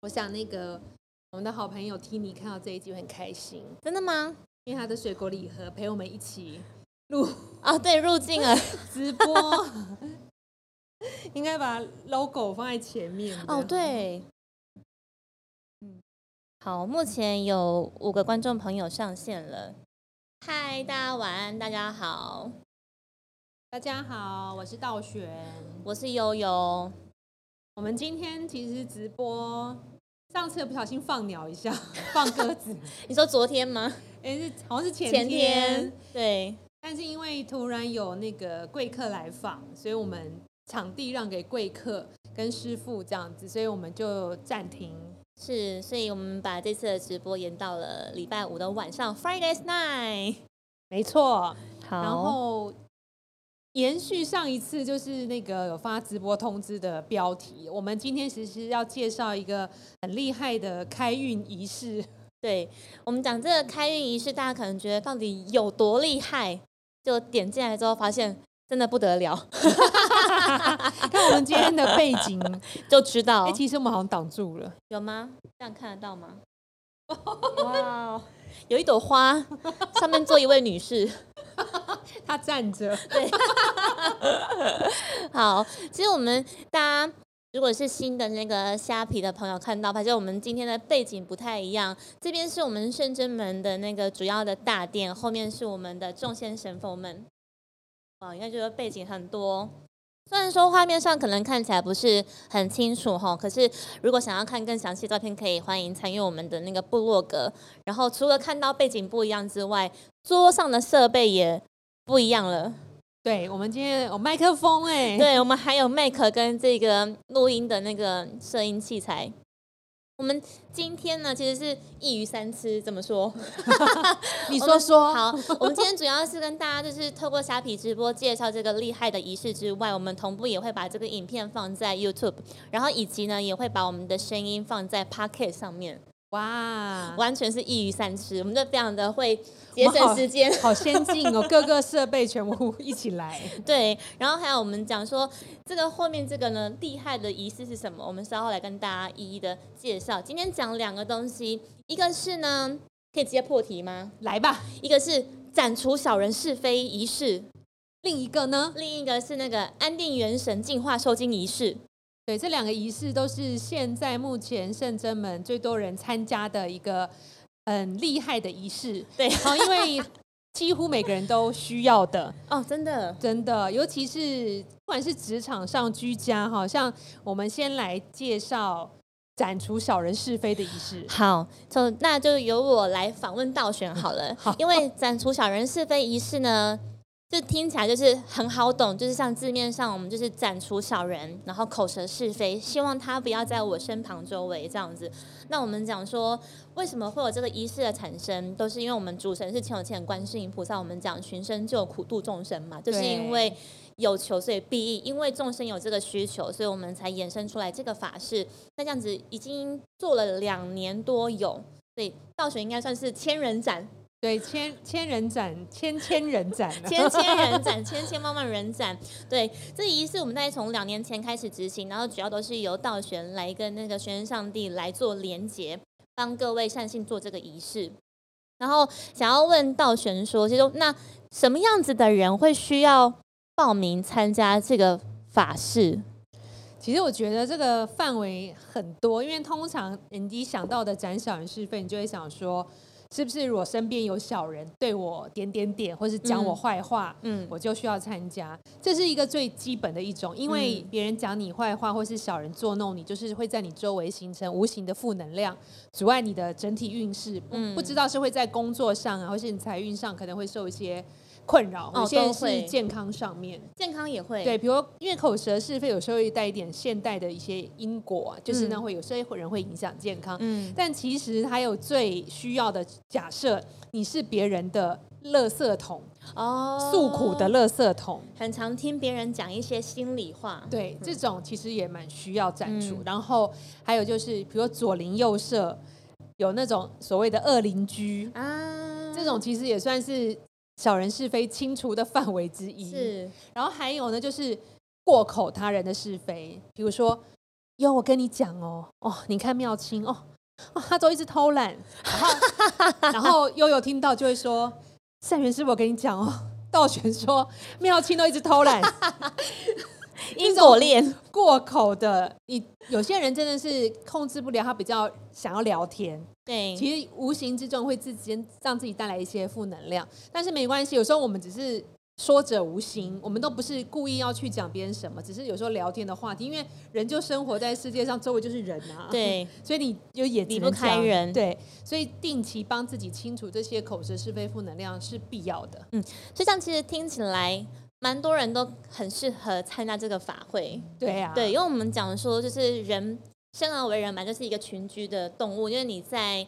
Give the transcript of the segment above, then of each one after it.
我想那个我们的好朋友 Tini 看到这一集会很开心，真的吗？因为他的水果礼盒陪我们一起录啊，对，入境了 直播，应该把 logo 放在前面。哦，对，嗯，好，目前有五个观众朋友上线了。嗨，大家晚安，大家好，大家好，我是道玄，我是悠悠。我们今天其实直播，上次不小心放鸟一下，放鸽子。你说昨天吗？哎，是好像是前天。对。但是因为突然有那个贵客来访，所以我们场地让给贵客跟师傅这样子，所以我们就暂停。是，所以我们把这次的直播延到了礼拜五的晚上，Friday's night。没错。好。然后。延续上一次就是那个有发直播通知的标题，我们今天其实要介绍一个很厉害的开运仪式。对我们讲这个开运仪式，大家可能觉得到底有多厉害？就点进来之后发现真的不得了。看我们今天的背景 就知道，哎，其实我们好像挡住了，有吗？这样看得到吗？哇，有一朵花，上面坐一位女士。他站着，对，好。其实我们大家如果是新的那个虾皮的朋友看到，发现我们今天的背景不太一样。这边是我们圣真门的那个主要的大殿，后面是我们的众仙神佛们。哇，应该觉得背景很多。虽然说画面上可能看起来不是很清楚哈，可是如果想要看更详细照片，可以欢迎参与我们的那个部落格。然后除了看到背景不一样之外，桌上的设备也不一样了。对，我们今天有麦克风哎，对我们还有麦克跟这个录音的那个摄音器材。我们今天呢，其实是一鱼三吃，怎么说？你说说。好，我们今天主要是跟大家就是透过虾皮直播介绍这个厉害的仪式之外，我们同步也会把这个影片放在 YouTube，然后以及呢也会把我们的声音放在 Pocket 上面。哇，完全是一鱼三吃，我们就非常的会节省时间，好先进哦，各个设备全部一起来。对，然后还有我们讲说这个后面这个呢厉害的仪式是什么，我们稍后来跟大家一一的介绍。今天讲两个东西，一个是呢可以直接破题吗？来吧，一个是斩除小人是非仪式，另一个呢，另一个是那个安定元神净化受精仪式。对，这两个仪式都是现在目前圣真门最多人参加的一个很厉害的仪式。对，好，因为几乎每个人都需要的哦，真的，真的，尤其是不管是职场上、居家，哈，像我们先来介绍斩除小人是非的仪式。好，就那就由我来访问道玄好了。好，因为斩除小人是非仪式呢。就听起来就是很好懂，就是像字面上，我们就是斩除小人，然后口舌是非，希望他不要在我身旁周围这样子。那我们讲说，为什么会有这个仪式的产生，都是因为我们主神是千有千观世音菩萨，我们讲寻声救苦度众生嘛，就是因为有求所以必应，因为众生有这个需求，所以我们才衍生出来这个法事。那这样子已经做了两年多有，所以道学应该算是千人斩。对，千千人斩，千千人斩，千千人斩，千千万万人斩。对，这仪式我们大概从两年前开始执行，然后主要都是由道玄来跟那个玄人上帝来做连结，帮各位善信做这个仪式。然后想要问道玄说，其实那什么样子的人会需要报名参加这个法事？其实我觉得这个范围很多，因为通常你想到的斩小人是非，你就会想说。是不是如果身边有小人对我点点点，或是讲我坏话，嗯，我就需要参加？这是一个最基本的一种，因为别人讲你坏话，或是小人作弄你，就是会在你周围形成无形的负能量，阻碍你的整体运势。嗯，不知道是会在工作上啊，或是你财运上可能会受一些。困扰，有些是健康上面，健康也会。对，比如因为口舌是非，有时候会带一点现代的一些因果，就是呢会有些人会影响健康。嗯，但其实还有最需要的，假设你是别人的垃圾桶哦，诉苦的垃圾桶，很常听别人讲一些心里话，对，这种其实也蛮需要斩除。然后还有就是，比如左邻右舍有那种所谓的恶邻居。啊，这种其实也算是。小人是非清除的范围之一。是，然后还有呢，就是过口他人的是非，比如说有我跟你讲哦，哦，你看妙清哦，哦，他都一直偷懒，然后 然后悠悠听到就会说，善元师傅我跟你讲哦，道玄说妙清都一直偷懒，因果链。过口的，你有些人真的是控制不了，他比较想要聊天，对，其实无形之中会自己让自己带来一些负能量，但是没关系，有时候我们只是。说者无心，我们都不是故意要去讲别人什么，只是有时候聊天的话题，因为人就生活在世界上，周围就是人啊，对，所以你就也离不开人，对，所以定期帮自己清除这些口舌是非、负能量是必要的。嗯，所以这样其实听起来，蛮多人都很适合参加这个法会。对啊，对，因为我们讲说，就是人生而为人嘛，就是一个群居的动物，因为你在。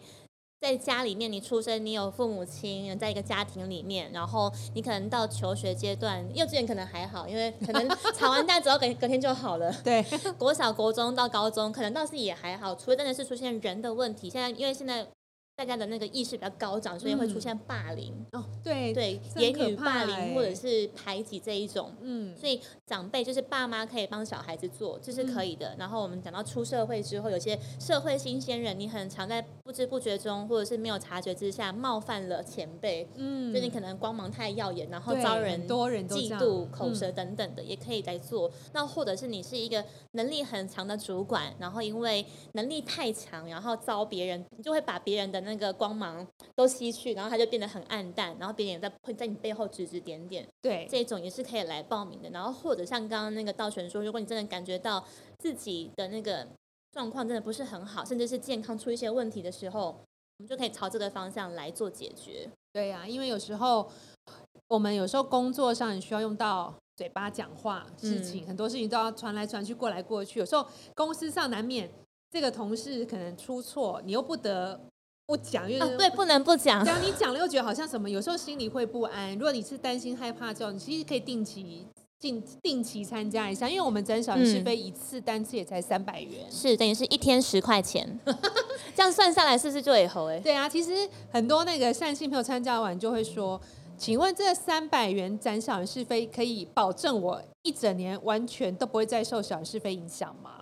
在家里面，你出生，你有父母亲，在一个家庭里面，然后你可能到求学阶段，幼稚园可能还好，因为可能 吵完架之后隔隔天就好了。对，国小、国中到高中，可能倒是也还好，除非真的是出现人的问题。现在因为现在。大家的那个意识比较高涨，所以会出现霸凌。哦，对对，言语霸凌或者是排挤这一种，嗯，所以长辈就是爸妈可以帮小孩子做，这是可以的。然后我们讲到出社会之后，有些社会新鲜人，你很常在不知不觉中或者是没有察觉之下冒犯了前辈，嗯，就你可能光芒太耀眼，然后招人多人嫉妒、口舌等等的，也可以来做。那或者是你是一个能力很强的主管，然后因为能力太强，然后招别人，你就会把别人的那那个光芒都吸去，然后它就变得很暗淡，然后别人也在会在你背后指指点点。对，这种也是可以来报名的。然后或者像刚刚那个道玄说，如果你真的感觉到自己的那个状况真的不是很好，甚至是健康出一些问题的时候，我们就可以朝这个方向来做解决。对呀，因为有时候我们有时候工作上也需要用到嘴巴讲话，事情很多事情都要传来传去、过来过去。有时候公司上难免这个同事可能出错，你又不得。不讲，因为对，不能不讲。讲你讲了又觉得好像什么，有时候心里会不安。如果你是担心害怕这样，你其实可以定期定定期参加一下，因为我们整小是非一次单次也才三百元，是等于是一天十块钱，这样算下来是不是就也好哎？对啊，其实很多那个善心朋友参加完就会说，请问这三百元斩小人是非可以保证我一整年完全都不会再受小人是非影响吗？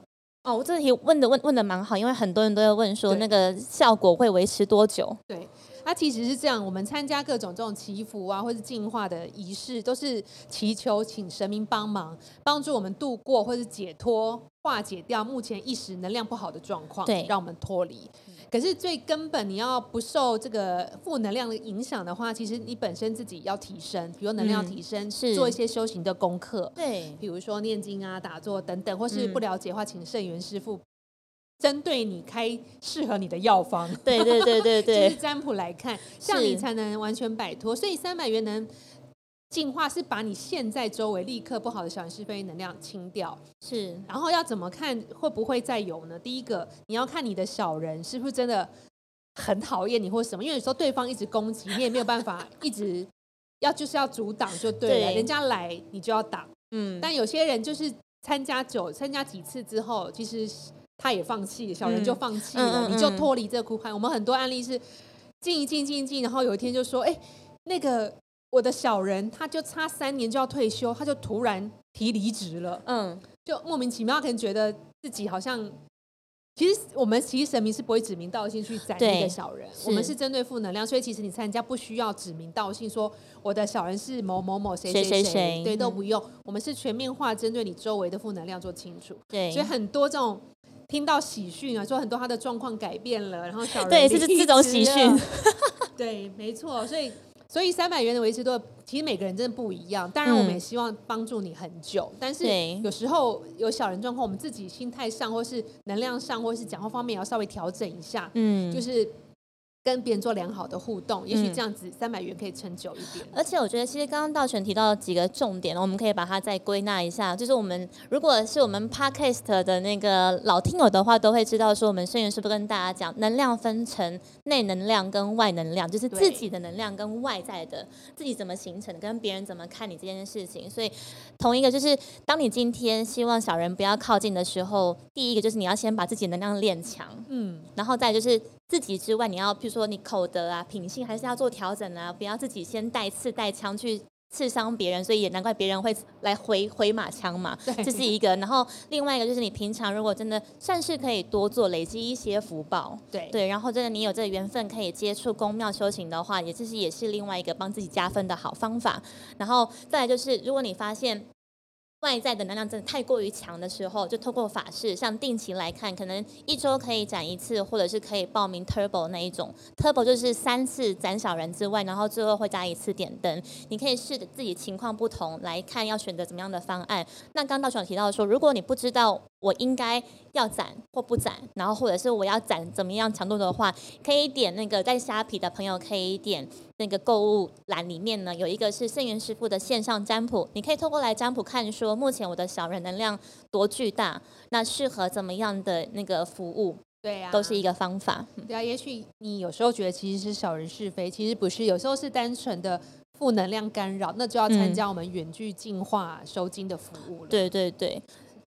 哦，我这题问的问问的蛮好，因为很多人都在问说那个效果会维持多久？对，它其实是这样，我们参加各种这种祈福啊，或是净化的仪式，都是祈求请神明帮忙，帮助我们度过或是解脱、化解掉目前一时能量不好的状况，对，让我们脱离。可是最根本，你要不受这个负能量的影响的话，其实你本身自己要提升，比如能量提升，是做一些修行的功课，对，比如说念经啊、打坐等等，或是不了解的话，请圣元师傅针对你开适合你的药方，对对对对对，占卜来看，这样你才能完全摆脱。所以三百元能。净化是把你现在周围立刻不好的小人是非能量清掉，是。然后要怎么看会不会再有呢？第一个，你要看你的小人是不是真的很讨厌你或什么，因为有时候对方一直攻击，你也没有办法一直要就是要阻挡就对了，人家来你就要挡。嗯。但有些人就是参加久参加几次之后，其实他也放弃，小人就放弃了，你就脱离这个苦海。我们很多案例是进一进进一进，然后有一天就说，哎，那个。我的小人，他就差三年就要退休，他就突然提离职了。嗯，就莫名其妙，可能觉得自己好像，其实我们其实神明是不会指名道姓去宰那个小人，我们是针对负能量，所以其实你参加不需要指名道姓说我的小人是某某某谁谁谁，对，都不用，我们是全面化针对你周围的负能量做清楚。对，所以很多这种听到喜讯啊，说很多他的状况改变了，然后小人对是这种喜讯，对，没错，所以。所以三百元的维持度，其实每个人真的不一样。当然，我们也希望帮助你很久，但是有时候有小人状况，我们自己心态上，或是能量上，或是讲话方面，也要稍微调整一下。嗯，就是。跟别人做良好的互动，也许这样子三百元可以撑久一点。而且我觉得，其实刚刚道全提到几个重点，我们可以把它再归纳一下。就是我们如果是我们 podcast 的那个老听友的话，都会知道说，我们圣元是不是跟大家讲，能量分成内能量跟外能量，就是自己的能量跟外在的自己怎么形成，跟别人怎么看你这件事情。所以，同一个就是，当你今天希望小人不要靠近的时候，第一个就是你要先把自己能量练强，嗯，然后再就是。自己之外，你要比如说你口德啊、品性，还是要做调整啊，不要自己先带刺带枪去刺伤别人，所以也难怪别人会来回回马枪嘛。这是一个。然后另外一个就是你平常如果真的算是可以多做累积一些福报，对对，然后真的你有这个缘分可以接触宫庙修行的话，也就是也是另外一个帮自己加分的好方法。然后再来就是，如果你发现外在的能量真的太过于强的时候，就透过法事，像定期来看，可能一周可以展一次，或者是可以报名 Turbo 那一种。Turbo 就是三次斩小人之外，然后最后会加一次点灯。你可以试着自己情况不同来看，要选择怎么样的方案。那刚道长提到说，如果你不知道我应该要展或不展，然后或者是我要展怎么样强度的话，可以点那个在虾皮的朋友可以点那个购物栏里面呢，有一个是圣元师傅的线上占卜，你可以透过来占卜看说，目前我的小人能量多巨大，那适合怎么样的那个服务，对啊，都是一个方法。嗯对啊。也许你有时候觉得其实是小人是非，其实不是，有时候是单纯的负能量干扰，那就要参嗯加我们远距净化收金的服务了。对对对，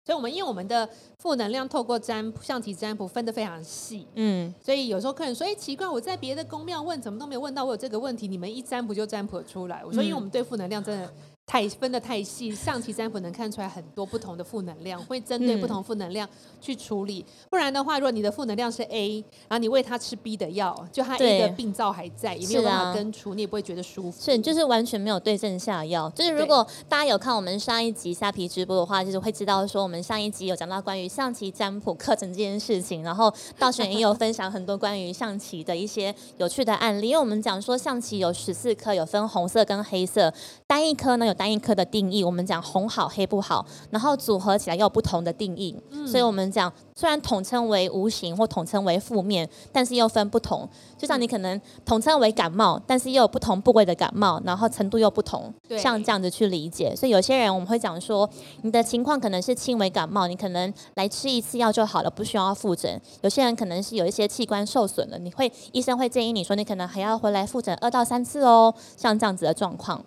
所以我们因为我们的负能量透过占卜象棋占卜分得非常细，嗯，所以有时候客人说：“哎，奇怪，我在别的宫庙问，怎么都没有问到我有这个问题，你们一占卜就占卜出来。”我说：“因为我们对负能量真的太分得太细，象棋占卜能看出来很多不同的负能量，会针对嗯不同负能量去处理。不然的话，如果你的负能量是 A，然后你喂他吃 B 的药，就他 A 对的病灶还在，也没有办法根除，你也不会觉得舒服。是，就是完全没有对症下药。就是如果大家有看我们上一集虾皮直播的话，就是会知道说我们上一集有讲到关于象棋占卜课程这件事情，然后道玄也有分享很多关于象棋的一些有趣的案例。因为我们讲说象棋有十四颗，有分红色跟黑色，单一科呢有单一科的定义，我们讲红好黑不好，然后组合起来又有不同的定义。所以我们讲虽然统称为无形或统称为负面，但是又分不同。就像你可能统称为感冒，但是又有不同部位的感冒，然后程度又不同，像这样子去理解。所以有些人我们会讲说，你的情况可能是轻微感冒，你可能来吃一次药就好了，不需要复诊。有些人可能是有一些器官受损了，你会医生会建议你说，你可能还要回来复诊二到三次哦，像这样子的状况。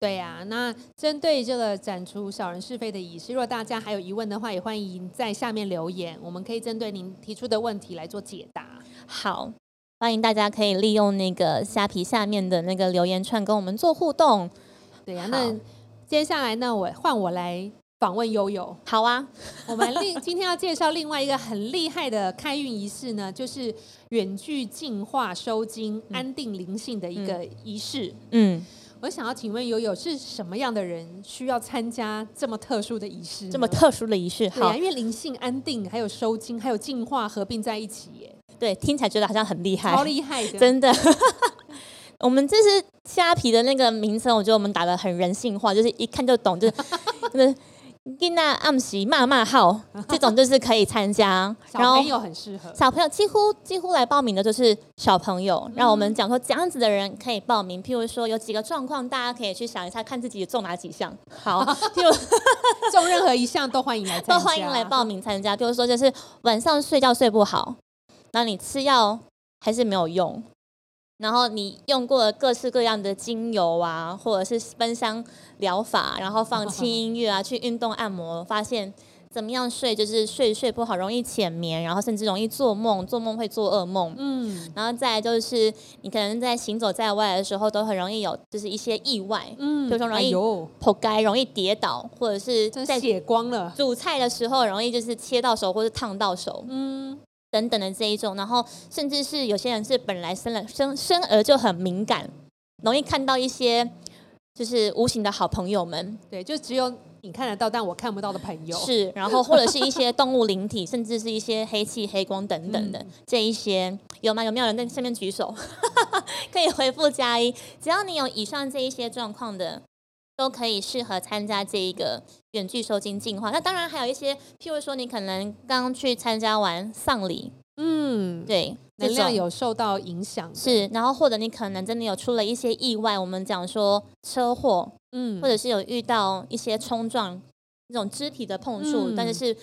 对呀、那针对这个展出小人是非的仪式，如果大家还有疑问的话，也欢迎在下面留言，我们可以针对您提出的问题来做解答。好，欢迎大家可以利用那个虾皮下面的那个留言串跟我们做互动。对呀、好那接下来呢，我换我来访问悠悠。好啊，我们另今天要介绍另外一个很厉害的开运仪式呢，就是远距净化收金、安定灵性的一个仪式。嗯，我想要请问悠悠，是什么样的人需要参加这么特殊的仪式？这么特殊的仪式，好因为灵性安定，还有收金，还有净化合并在一起，耶，对，听起来觉得好像很厉害，超厉害的。真的。我们这是虾皮的那个名称，我觉得我们打的很人性化，就是一看就懂，就是 就是跟那暗喜骂骂号 这种就是可以参加。然后小朋友很适合。小朋友几乎几乎来报名的就是小朋友，让我们讲说这样子的人可以报名。譬如说有几个状况，大家可以去想一下，看自己中哪几项。好，譬如 中任何一项都欢迎来参加，都欢迎来报名参加。譬如说，就是晚上睡觉睡不好，那你吃药还是没有用，然后你用过了各式各样的精油啊，或者是芬香疗法，然后放轻音乐啊，去运动按摩，发现。怎么样睡就是睡睡不好，容易浅眠，然后甚至容易做梦，做梦会做噩梦。嗯然后再来就是你可能在行走在外的时候，都很容易有就是一些意外，嗯比如说容易哎呦，破街，容易跌倒，或者是在血光了。煮菜的时候容易就是切到手或是烫到手嗯，等等的这一种，然后甚至是有些人是本来生了生生而就很敏感，容易看到一些就是无形的好朋友们对，就只有你看得到，但我看不到的朋友。是，然后或者是一些动物灵体，甚至是一些黑气、黑光等等的、嗯这一些有吗？有没有人在下面举手？可以回复加一，只要你有以上这一些状况的。都可以适合参加这一个远距收金进化。那当然还有一些，譬如说你可能刚去参加完丧礼，嗯，对，能量有受到影响。是，然后或者你可能真的有出了一些意外，我们讲说车祸，嗯，或者是有遇到一些冲撞那种肢体的碰触，但是嗯是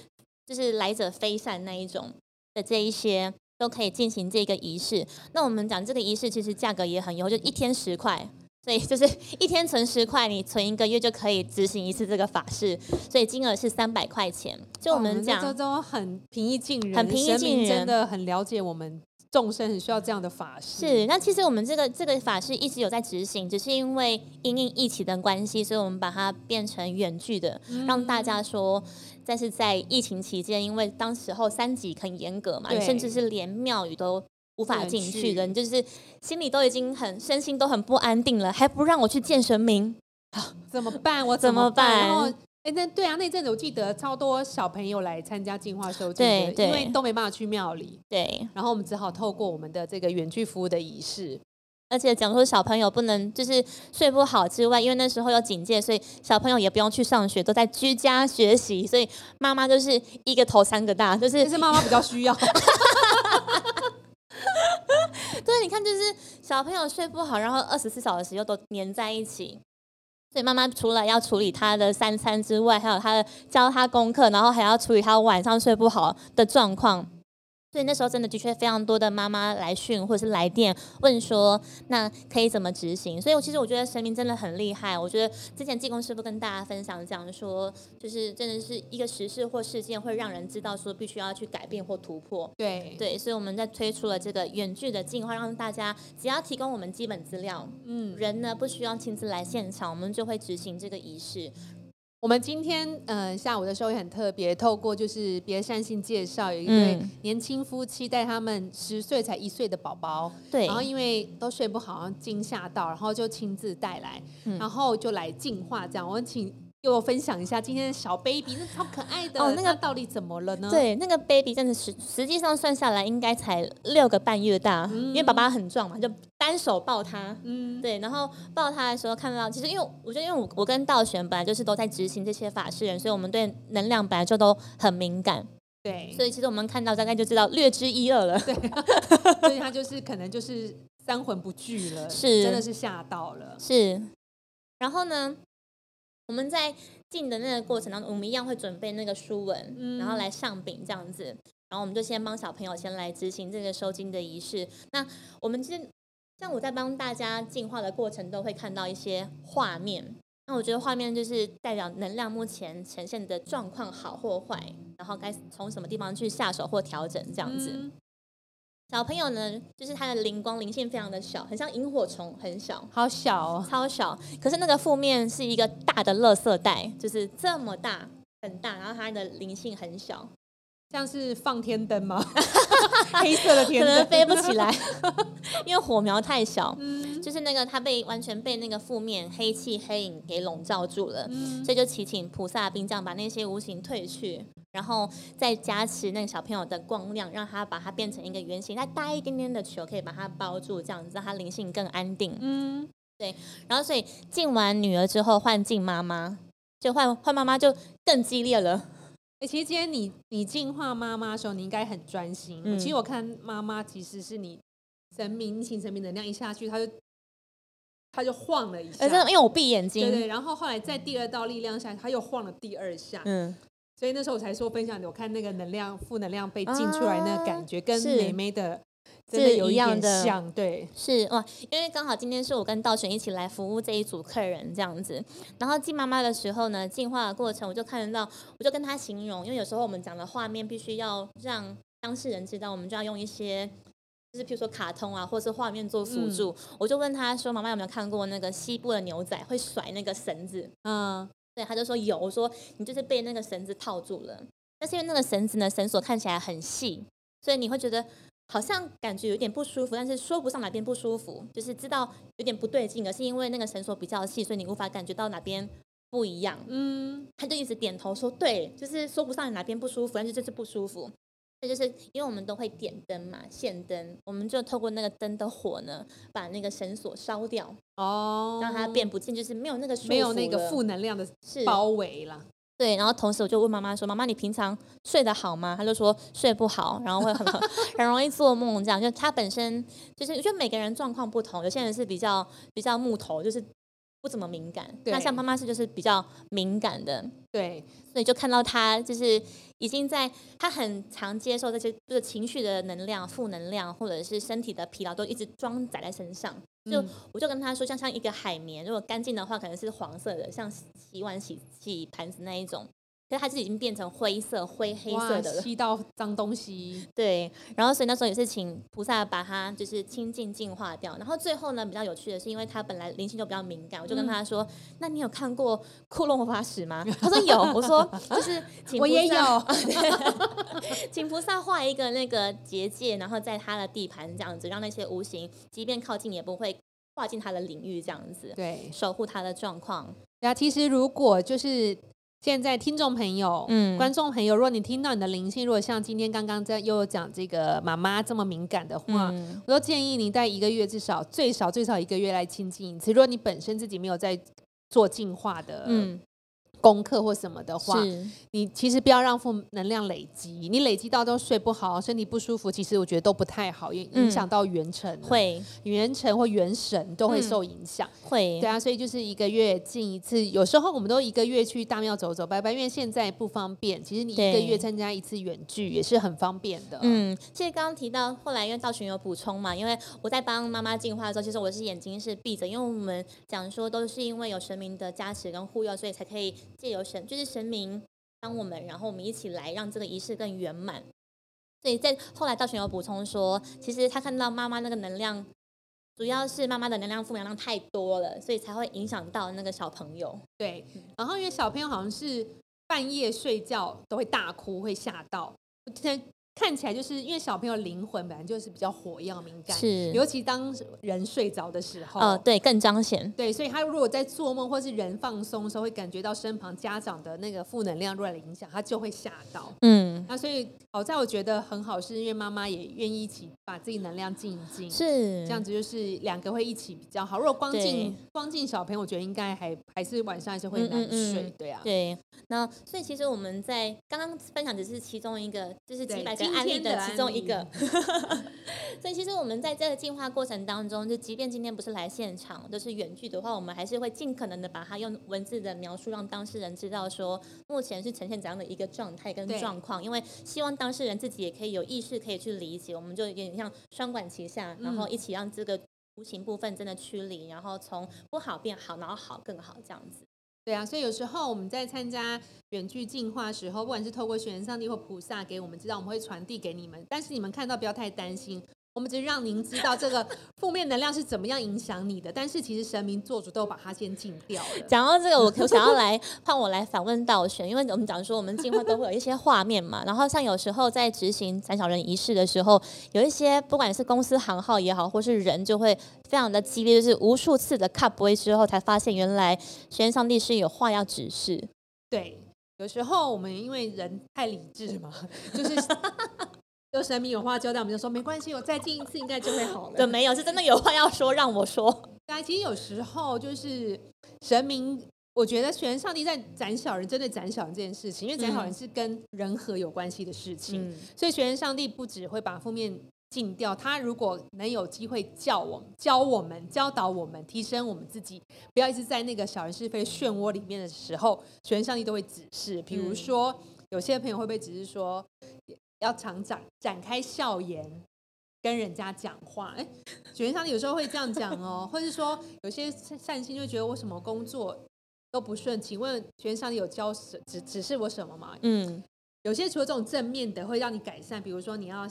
就是来者非善那一种的这一些。都可以进行这个仪式。那我们讲这个仪式，其实价格也很优，就一天十块，所以就是 一天存十块，你存一个月就可以执行一次这个法事，所以金额是三百块钱。就我们讲，这都很平易近人，很平易近人真的很了解我们众生很需要这样的法事。是，那其实我们这个这个法事一直有在执行，只是因为因应疫情的关系，所以我们把它变成远距的，让大家说，但是在疫情期间，因为当时候三级很严格嘛，甚至是连庙宇都无法进去的，你就是心里都已经很身心都很不安定了，还不让我去见神明，怎么办？我 怎么么办？然后，哎，那对啊，那阵子我记得超多小朋友来参加净化收金的，对对因为都没办法去庙里，对。然后我们只好透过我们的这个远距服务的仪式，而且讲说小朋友不能就是睡不好之外，因为那时候有警戒，所以小朋友也不用去上学，都在居家学习，所以妈妈就是一个头三个大，就是但是妈妈比较需要。你看，就是小朋友睡不好，然后二十四小时又都黏在一起，所以妈妈除了要处理他的三餐之外，还有他的教他功课，然后还要处理他晚上睡不好的状况。所以那时候真的的确非常多的妈妈来讯或者是来电问说，那可以怎么执行？所以我其实我觉得神明真的很厉害。我觉得之前济公师傅跟大家分享讲说，就是真的是一个时事或事件会让人知道说必须要去改变或突破。对对，所以我们在推出了这个远距的进化，让大家只要提供我们基本资料，嗯，人呢不需要亲自来现场，我们就会执行这个仪式。我们今天呃下午的时候也很特别，透过就是别善信介绍，有一对嗯年轻夫妻带他们十岁才一岁的宝宝，对然后因为都睡不好，惊吓到，然后就亲自带来，嗯然后就来净化。这样，我们请给我分享一下今天的小 baby，那超可爱的，哦那个到底怎么了呢？，对，那个 baby 真的实实际上算下来应该才六个半月大，因为爸爸很壮嘛，就单手抱他。嗯，对，然后抱他的时候看到，其实因为我觉得，因为我我跟道玄本来就是都在执行这些法事人，所以我们对能量本来就都很敏感，对，所以其实我们看到大概就知道略知一二了。对 所以他就是可能就是三魂不聚了，是真的是吓到了。是，然后呢，我们在进的那个过程当中，我们一样会准备那个书文，嗯然后来上饼这样子，然后我们就先帮小朋友先来执行这个收金的仪式。那我们其实像我在帮大家进化的过程，都会看到一些画面。那我觉得画面就是代表能量目前呈现的状况好或坏，然后该从什么地方去下手或调整这样子。嗯小朋友呢，就是他的灵光灵性非常的小，很像萤火虫，很小。好小哦，超小，可是那个负面是一个大的垃圾袋，就是这么大，很大，然后他的灵性很小，像是放天灯吗？黑色的可天灯能飞不起来，因为火苗太小。嗯就是那个他被完全被那个负面黑气黑影给笼罩住了，嗯所以就祈请菩萨兵将把那些无形退去，然后再加持那个小朋友的光亮，让他把它变成一个圆形，它大一点点的球可以把它包住，这样子让它灵性更安定。嗯，对然后所以进完女儿之后换敬妈妈，就换换妈妈就更激烈了。哎、其实今天你你净化妈妈的时候，你应该很专心。嗯其实我看妈妈其实是你神明请神明能量一下去，她就她就晃了一下，呃，真的，因为我闭眼睛，对对。然后后来在第二道力量下，他又晃了第二下，嗯，所以那时候我才说分享的，我看那个能量负能量被进出来那个感觉，跟是妹妹的真的是有一样的。像，对，是哇，因为刚好今天是我跟道玄一起来服务这一组客人这样子，然后进妈妈的时候呢，进化的过程我就看得到，我就跟他形容，因为有时候我们讲的画面必须要让当事人知道，我们就要用一些。就是譬如说卡通啊，或是画面做辅助，我就问他说：“妈妈有没有看过那个西部的牛仔会甩那个绳子？”嗯，对，他就说有。我说你就是被那个绳子套住了。但是因为那个绳子呢，绳索看起来很细，所以你会觉得好像感觉有点不舒服，但是说不上哪边不舒服，就是知道有点不对劲，而是因为那个绳索比较细，所以你无法感觉到哪边不一样。嗯，他就一直点头说对，就是说不上哪边不舒服，但是就是不舒服。这就是因为我们都会点灯嘛，线灯，我们就透过那个灯的火呢，把那个绳索烧掉，哦，让它变不见，就是没有那个束没有那个负能量的是包围了。对，然后同时我就问妈妈说：“妈妈，你平常睡得好吗？”她就说睡不好，然后会很很 容易做梦，这样就她本身就是，我觉得每个人状况不同，有些人是比较比较木头，就是不怎么敏感。那像妈妈是就是比较敏感的，对，所以就看到他就是已经在他很常接受这些就是情绪的能量、负能量或者是身体的疲劳都一直装载在身上。就嗯我就跟他说，像像一个海绵，如果干净的话可能是黄色的，像洗碗洗洗盘子那一种。可是它是已经变成灰色、灰黑色的了。吸到脏东西。对，然后所以那时候也是请菩萨把它就是清净净化掉。然后最后呢，比较有趣的是，因为他本来灵性就比较敏感，我就跟他说：“那你有看过库洛魔法使吗？”他说有。我说 就是请我也有，请菩萨画一个那个结界，然后在他的地盘这样子，让那些无形即便靠近也不会跨进他的领域，这样子对，守护他的状况。那其实如果就是。现在听众朋友、嗯观众朋友，如果你听到你的灵性，如果像今天刚刚在又有讲这个妈妈这么敏感的话，嗯我都建议你在一个月至少最少最少一个月来亲近一次。如果你本身自己没有在做进化的嗯，功课或什么的话，你其实不要让负能量累积，你累积到都睡不好、身体不舒服，其实我觉得都不太好，也影响到元神，会元神或元神都会嗯受影响。会对啊，所以就是一个月进一次，有时候我们都一个月去大庙走走拜拜，因为现在不方便。其实你一个月参加一次远距也是很方便的。嗯，其实刚刚提到，后来因为道群有补充嘛，因为我在帮妈妈净化的时候，其实我是眼睛是闭着，因为我们讲说都是因为有神明的加持跟护佑，所以才可以借由神，就是神明帮我们，然后我们一起来让这个仪式更圆满。所以在后来道玄有补充说，其实他看到妈妈那个能量，主要是妈妈的能量负能量太多了，所以才会影响到那个小朋友。对，然后因为小朋友好像是半夜睡觉都会大哭，会吓到。看起来就是因为小朋友灵魂本来就是比较火一样敏感，是尤其当人睡着的时候，呃，对，更彰显。对，所以他如果在做梦或是人放松的时候，会感觉到身旁家长的那个负能量若来影响，他就会吓到。嗯，那所以好在我觉得很好，是因为妈妈也愿意一起把自己能量静一静，是这样子就是两个会一起比较好。如果光对静光静小朋友，我觉得应该还还是晚上还是会嗯难嗯嗯睡，对啊。对，那所以其实我们在刚刚分享只是其中一个，就是几对百案例的其中一个例。所以其实我们在这个进化过程当中，就即便今天不是来现场，就是远距的话，我们还是会尽可能的把它用文字的描述，让当事人知道说目前是呈现怎样的一个状态跟状况，因为希望当事人自己也可以有意识，可以去理解，我们就有点像双管齐下，然后嗯一起让这个。无形部分真的驱离，然后从不好变好，然后好更好这样子。对啊，所以有时候我们在参加远距进化时候，不管是透过玄上帝或菩萨给我们知道，我们会传递给你们，但是你们看到不要太担心。我们只是让您知道这个 负面能量是怎么样影响你的，但是其实神明做主都把它先禁掉了。讲到这个，我我想要来 换我来反问道玄，因为我们讲说我们进化都会有一些画面嘛，然后像有时候在执行斩小人仪式的时候，有一些不管是公司行号也好，或是人就会非常的激烈，就是无数次的 cut 不会之后，才发现原来玄上帝是有话要指示。对，有时候我们因为人太理智嘛，就是有神明有话交代，我们就说没关系，我再进一次应该就会好了。对，没有，是真的有话要说，让我说。对啊，其实有时候就是神明，我觉得全上帝在斩小人，针对斩小人这件事情，因为斩小人是跟人和有关系的事情，嗯，所以全上帝不只会把负面禁掉，他如果能有机会教我们、教我们、教导我们、提升我们自己，不要一直在那个小人是非漩涡里面的时候，全上帝都会指示。比如嗯说，有些朋友会不会只是说，要常展展开笑颜。跟人家讲话，哎，玄上帝有时候会这样讲哦，或是说有些善善心就觉得我什么工作都不顺，请问玄上帝有教什指指示我什么吗？嗯，有些除了这种正面的会让你改善，比如说你要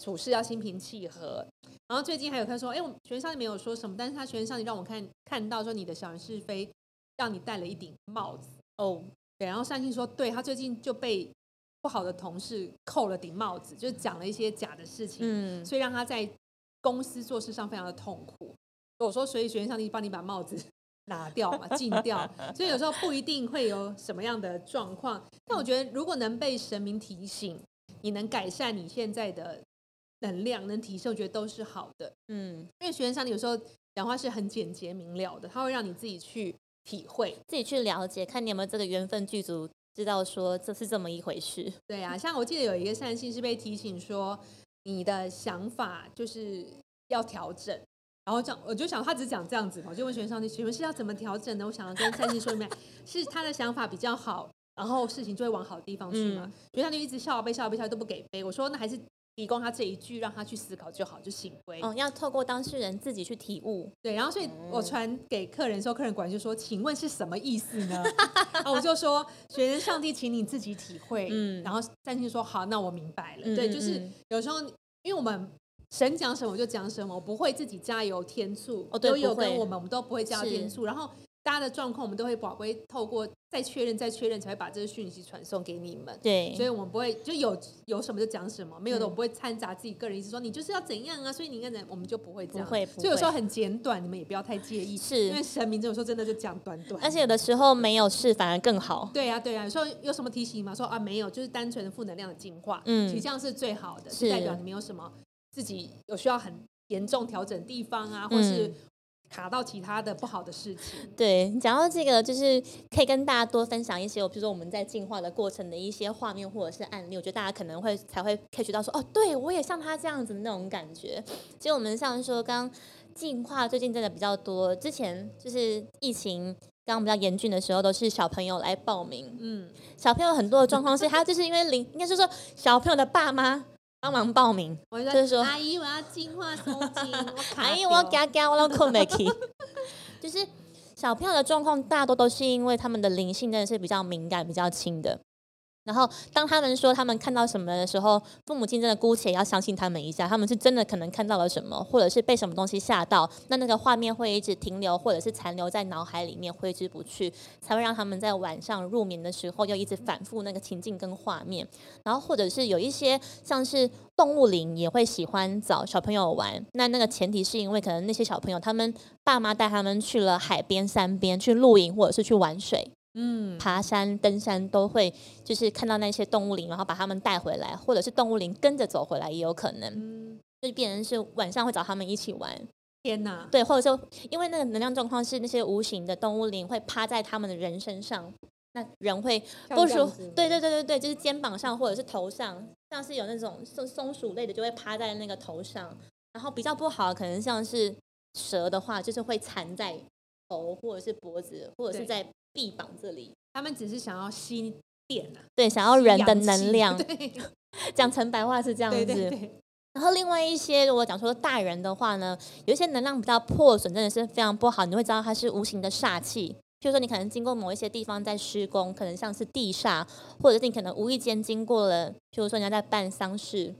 处事要心平气和。然后最近还有他说，哎，我玄上帝没有说什么，但是他玄上帝让我看看到说你的小人是非，让你戴了一顶帽子。哦，对，然后善心说，对他最近就被不好的同事扣了顶帽子，就讲了一些假的事情，嗯，所以让他在公司做事上非常的痛苦。我说，所以学院上帝帮你把帽子 拿掉嘛，禁掉，所以有时候不一定会有什么样的状况。但我觉得，如果能被神明提醒，你能改善你现在的能量，能提升，我觉得都是好的。嗯，因为学院上帝有时候讲话是很简洁明了的，他会让你自己去体会。自己去了解，看你有没有这个缘分剧组，知道说这是这么一回事。对啊，像我记得有一个善信是被提醒说，你的想法就是要调整。然后这样，我就想他只讲这样子嘛，我就问玄上帝，请问是要怎么调整呢？我想要跟善信说明白，是他的想法比较好，然后事情就会往好的地方去嘛。玄上帝一直笑啊背笑啊背笑都不给背，我说那还是提供他这一句，让他去思考就好，就行为。哦，要透过当事人自己去体悟。对，然后所以我传给客人的时候，客人管就说：“请问是什么意思呢？” 啊，我就说：“学生上帝，请你自己体会。”嗯，然后善心说：“好，那我明白了。”对，就是有时候因为我们神讲什么我就讲什么，我不会自己加油添醋。哦，都有跟我们，我们都不会加油添醋。然后。大家的状况，我们都会宝贵透过再确认、再确认，才会把这个讯息传送给你们。对，所以我们不会就有有什么就讲什么，没有的我们不会掺杂自己个人意思，说你就是要怎样啊，所以你应该我们就不会这样。不会，所以有时候很简短，你们也不要太介意。是，因为神明有时候真的就讲短短，而且有的时候没有事反而更好。对呀，对呀，有时候有什么提醒吗？说啊，没有，就是单纯的负能量的进化。嗯，其实这样是最好的，是代表你没有什么自己有需要很严重调整地方啊，或是。卡到其他的不好的事情。对，讲到这个，就是可以跟大家多分享一些，比如说我们在进化的过程的一些画面或者是案例，我觉得大家可能会才会 catch 到说，哦，对我也像他这样子的那种感觉。其实我们像说，刚进化最近真的比较多，之前就是疫情刚刚比较严峻的时候，都是小朋友来报名。嗯，小朋友很多的状况是，他就是因为零，应该是说小朋友的爸妈。帮忙报名，就是说，阿姨我要进化收金，阿姨我嘎嘎我要困没起，就是小朋友的状况，大多都是因为他们的灵性真的是比较敏感、比较轻的。然后，当他们说他们看到什么的时候，父母亲真的姑且要相信他们一下，他们是真的可能看到了什么，或者是被什么东西吓到，那那个画面会一直停留，或者是残留在脑海里面挥之不去，才会让他们在晚上入眠的时候又一直反复那个情境跟画面。然后，或者是有一些像是动物灵也会喜欢找小朋友玩，那那个前提是因为可能那些小朋友他们爸妈带他们去了海边、山边去露营，或者是去玩水。嗯，爬山、登山都会，就是看到那些动物灵，然后把它们带回来，或者是动物灵跟着走回来也有可能。嗯，就变成是晚上会找他们一起玩。天哪！对，或者说，因为那个能量状况是那些无形的动物灵会趴在他们的人身上，那人会不舒服。对对对对对，就是肩膀上或者是头上，像是有那种松松鼠类的就会趴在那个头上，然后比较不好，可能像是蛇的话，就是会缠在头或者是脖子或者是在。臂膀这里，他们只是想要吸电啊，对，想要人的能量。对，讲成白话是这样子。然后另外一些，如果讲说大人的话呢，有一些能量比较破损，真的是非常不好。你会知道它是无形的煞气，譬如说你可能经过某一些地方在施工，可能像是地煞，或者是你可能无意间经过了，譬如说人家在办丧事。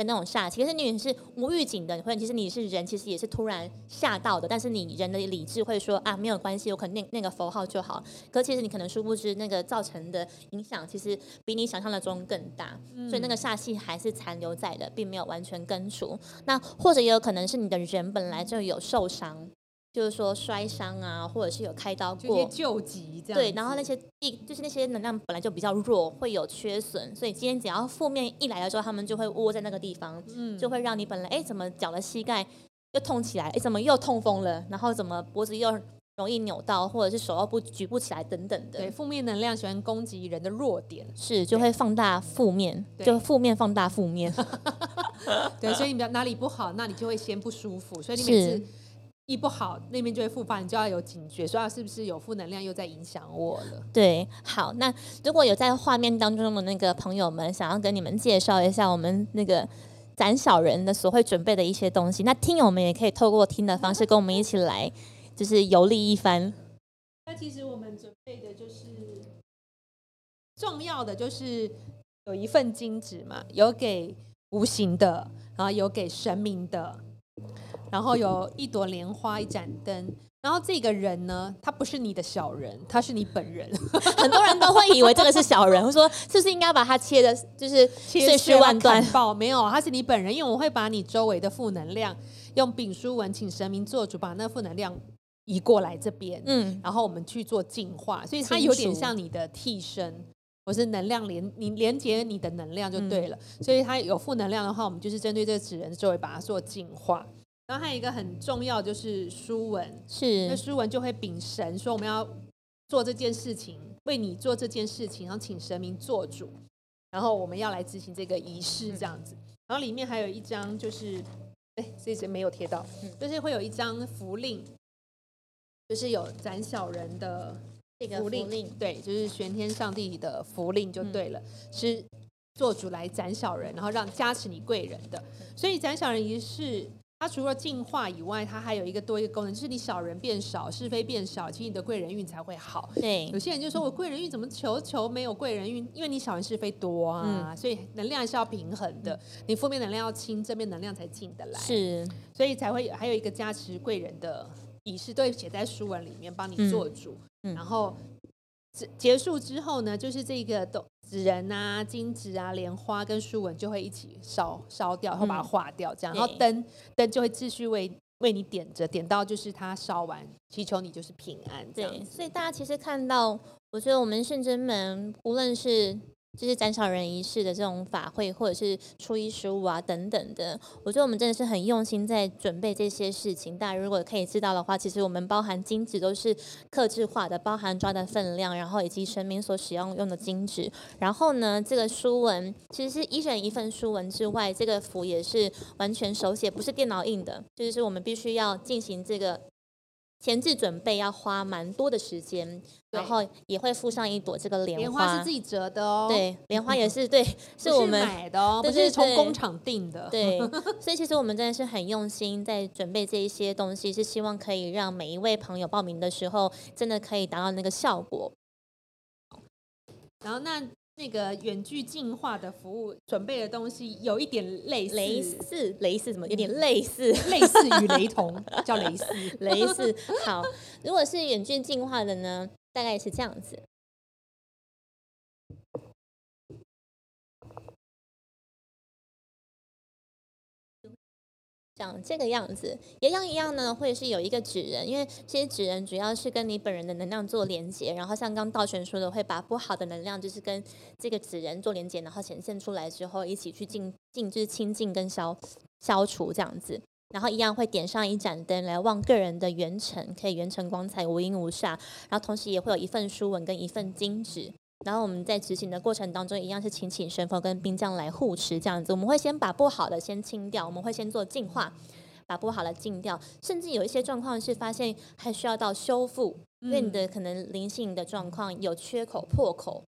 的那种煞气，可是你是无预警的，或者其实你是人，其实也是突然吓到的。但是你人的理智会说啊，没有关系，我可能那那个符号就好。可其实你可能殊不知，那个造成的影响其实比你想象的中更大。所以那个煞气还是残留在的，并没有完全根除。那或者也有可能是你的人本来就有受伤。就是说摔伤啊，或者是有开刀过，救急这样。对，然后那些地就是那些能量本来就比较弱，会有缺损，所以今天只要负面一来的时候，他们就会窝在那个地方，嗯，就会让你本来哎怎么脚的膝盖又痛起来，哎怎么又痛风了，然后怎么脖子又容易扭到，或者是手又不举不起来等等的。对，负面能量喜欢攻击人的弱点，是就会放大负面，就负面放大负面。对，所以你比较哪里不好，那你就会先不舒服，所以你每次。一不好，那边就会复发，你就要有警觉，说是不是有负能量又在影响我了？对，好，那如果有在画面当中的那个朋友们，想要跟你们介绍一下我们那个斩小人的所会准备的一些东西，那听友们也可以透过听的方式跟我们一起来，就是游历一番。那其实我们准备的就是重要的，就是有一份金纸嘛，有给无形的，然后有给神明的。然后有一朵莲花，一盏灯。然后这个人呢，他不是你的小人，他是你本人。很多人都会以为这个是小人，说是不是应该把他切的，就是碎尸万段？爆没有，他是你本人，因为我会把你周围的负能量用丙书文请神明做主，把那负能量移过来这边。嗯，然后我们去做净化，所以它有点像你的替身，我是能量连你连接你的能量就对了。所以它有负能量的话，我们就是针对这个纸人周围把它做净化。然后还有一个很重要就是书文，是。那书文就会禀神说我们要做这件事情，为你做这件事情，然后请神明做主，然后我们要来执行这个仪式这样子。然后里面还有一张就是，哎，这些没有贴到，就是会有一张符令，就是有斩小人的这个符令，对，就是玄天上帝的符令就对了，是做主来斩小人，然后让加持你贵人的。所以斩小人仪式，它除了净化以外，它还有一个多一个功能，就是你小人变少，是非变少，其实你的贵人运才会好。对有，些人就说我贵人运怎么求求没有贵人运？因为你小人是非多啊，所以能量是要平衡的，你负面能量要轻，正面能量才进得来。是，所以才会有还有一个加持贵人的仪式，都会写在书文里面帮你做主。嗯然后结结束之后呢，就是这个都纸人啊、金纸啊、莲花跟书文就会一起烧烧掉，然后把它化掉，这样，然后灯灯就会继续为为你点着，点到就是它烧完，祈求你就是平安。这样对，所以大家其实看到，我觉得我们圣真门无论是就是斩小人仪式的这种法会，或者是初一十五啊等等的，我觉得我们真的是很用心在准备这些事情。大家如果可以知道的话，其实我们包含金纸都是克制化的，包含抓的分量，然后以及神明所使用用的金纸。然后呢，这个书文其实是一人一份书文之外，这个符也是完全手写，不是电脑印的，就是我们必须要进行这个。前置准备要花蛮多的时间，然后也会附上一朵这个莲莲花是自己折的哦，，对，莲花也是对，是我们买的哦，不是从工厂订的。对，所以其实我们真的是很用心在准备这一些东西，是希望可以让每一位朋友报名的时候，真的可以达到那个效果。然后那那个远距进化的服务准备的东西有一点类似，类似类似什么，有点类似类似于雷同，叫类似。类似。好，如果是远距进化的呢，大概是这样子。长这个样子，一样一样呢，会是有一个纸人，因为其实纸人主要是跟你本人的能量做连接，然后像刚道玄说的，会把不好的能量就是跟这个纸人做连接，然后显现出来之后，一起去净净就是清净跟消消除这样子。然后一样会点上一盏灯来望个人的元辰，可以元辰光彩，无阴无煞。然后同时也会有一份书文跟一份金纸。然后我们在执行的过程当中，一样是请请神佛跟兵将来护持这样子。我们会先把不好的先清掉，我们会先做净化，把不好的净掉。甚至有一些状况是发现还需要到修复，因为你的可能灵性的状况有缺口破口，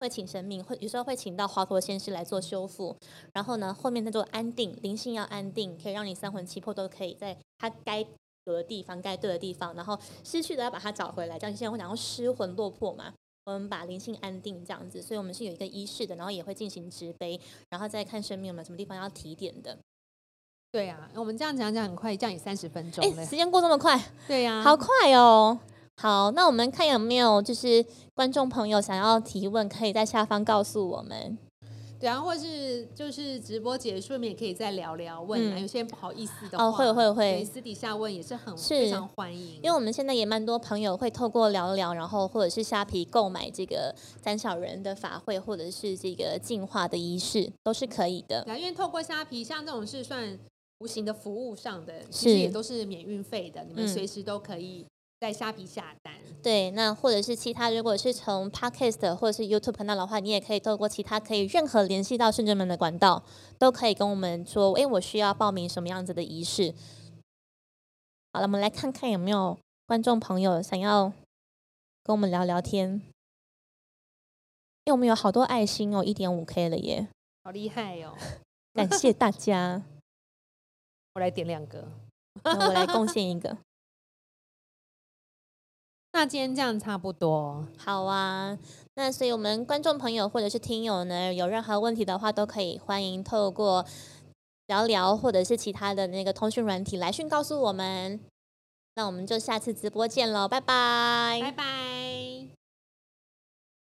会请神明，会有时候会请到华佗先师来做修复。然后呢，后面再做安定，灵性要安定，可以让你三魂七魄都可以在它该有的地方、该对的地方，然后失去的要把它找回来。这样现在会讲到失魂落魄嘛，我们把灵性安定这样子，所以我们是有一个仪式的，然后也会进行植杯，然后再看生命有没有什么地方要提点的。对啊，我们这样讲讲很快，这样也三十分钟时。间过这么快，对呀、好快哦！好，那我们看有没有就是观众朋友想要提问，可以在下方告诉我们。对啊，或是就是直播结束，面也可以再聊聊问啊。嗯有些人不好意思的话，哦会会会私底下问也是很是非常欢迎。因为我们现在也蛮多朋友会透过聊聊，然后或者是虾皮购买这个三小人的法会，或者是这个净化的仪式，都是可以的。对啊，因为透过虾皮，像这种是算无形的服务上的，其是实也都是免运费的，你们嗯随时都可以在虾皮下单。对，那或者是其他，如果是从 Podcast 或者是 YouTube 频道的话，你也可以透过其他可以任何联系到圣者们的管道，都可以跟我们说，哎，我需要报名什么样子的仪式。好了，我们来看看有没有观众朋友想要跟我们聊聊天。因为我们有好多爱心哦，一点五 K 了耶，好厉害哦！感谢大家。我来点两个。我来贡献一个。那今天这样差不多。好啊，那所以我们观众朋友或者是听友呢，有任何问题的话，都可以欢迎透过聊聊或者是其他的那个通讯软体来讯告诉我们。那我们就下次直播见喽，拜拜拜拜。